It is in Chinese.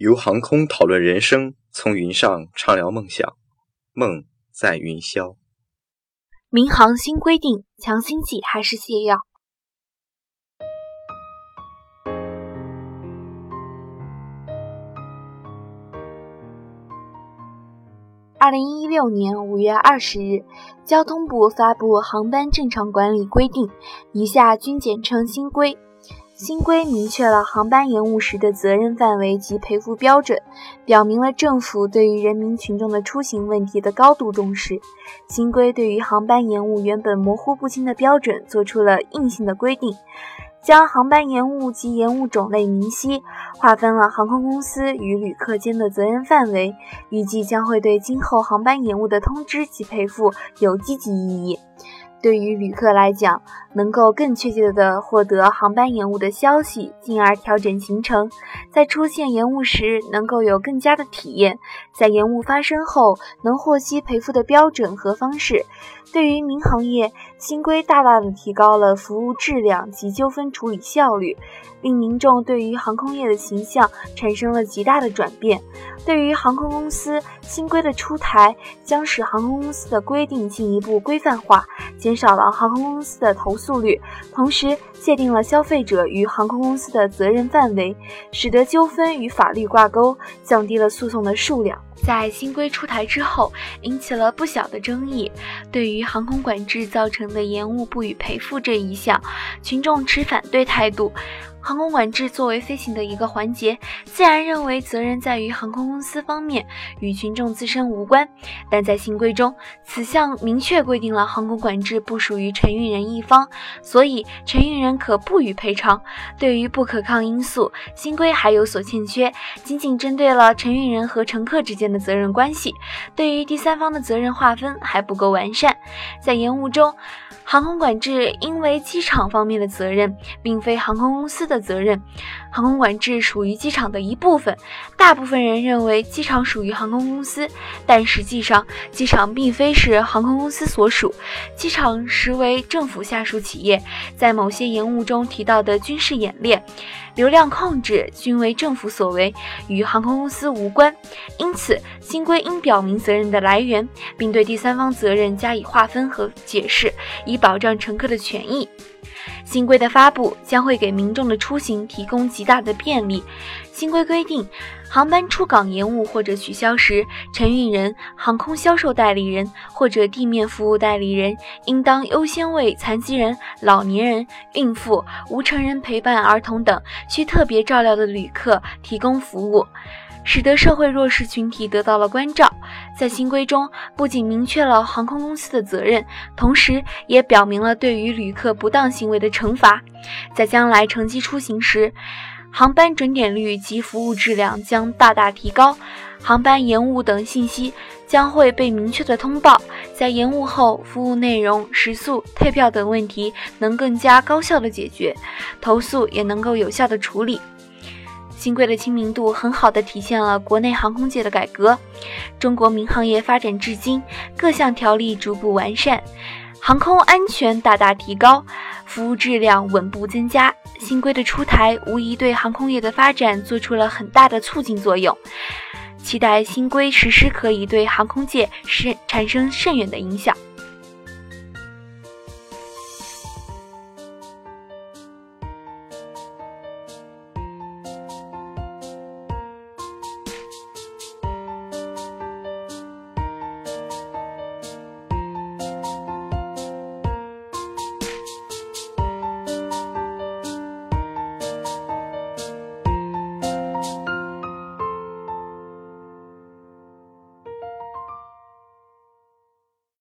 由航空讨论人生，从云上畅聊梦想，梦在云霄。民航新规定，强心剂还是泻药？二零一六年五月二十日，交通部发布《航班正常管理规定》，以下均简称“新规”。新规明确了航班延误时的责任范围及赔付标准，表明了政府对于人民群众的出行问题的高度重视。新规对于航班延误原本模糊不清的标准做出了硬性的规定，将航班延误及延误种类明晰，划分了航空公司与旅客间的责任范围，预计将会对今后航班延误的通知及赔付有积极意义。对于旅客来讲，能够更确切地获得航班延误的消息，进而调整行程，在出现延误时能够有更加的体验，在延误发生后能获悉赔付的标准和方式。对于民航业，新规大大的提高了服务质量及纠纷处理效率，令民众对于航空业的形象产生了极大的转变。对于航空公司，新规的出台将使航空公司的规定进一步规范化，减少了航空公司的投速率，同时界定了消费者与航空公司的责任范围，使得纠纷与法律挂钩，降低了诉讼的数量。在新规出台之后，引起了不小的争议。对于航空管制造成的延误不予赔付这一项，群众持反对态度。航空管制作为飞行的一个环节，自然认为责任在于航空公司方面，与群众自身无关。但在新规中，此项明确规定了航空管制不属于承运人一方，所以承运人可不予赔偿。对于不可抗因素，新规还有所欠缺，仅仅针对了承运人和乘客之间的责任关系，对于第三方的责任划分还不够完善。在延误中，航空管制因为机场方面的责任，并非航空公司的责任。航空管制属于机场的一部分，大部分人认为机场属于航空公司，但实际上机场并非是航空公司所属，机场实为政府下属企业。在某些延误中提到的军事演练、流量控制均为政府所为，与航空公司无关。因此，新规应表明责任的来源，并对第三方责任加以划分和解释，以保障乘客的权益。新规的发布将会给民众的出行提供极大的便利。新规规定，航班出港延误或者取消时，承运人、航空销售代理人或者地面服务代理人应当优先为残疾人、老年人、孕妇、无成人陪伴儿童等需特别照料的旅客提供服务。使得社会弱势群体得到了关照。在新规中，不仅明确了航空公司的责任，同时也表明了对于旅客不当行为的惩罚。在将来乘机出行时，航班准点率及服务质量将大大提高，航班延误等信息将会被明确的通报。在延误后，服务内容、食宿、退票等问题能更加高效的解决，投诉也能够有效的处理。新规的亲民度很好的体现了国内航空界的改革。中国民航业发展至今，各项条例逐步完善，航空安全大大提高，服务质量稳步增加。新规的出台，无疑对航空业的发展做出了很大的促进作用。期待新规实施可以对航空界是产生深远的影响。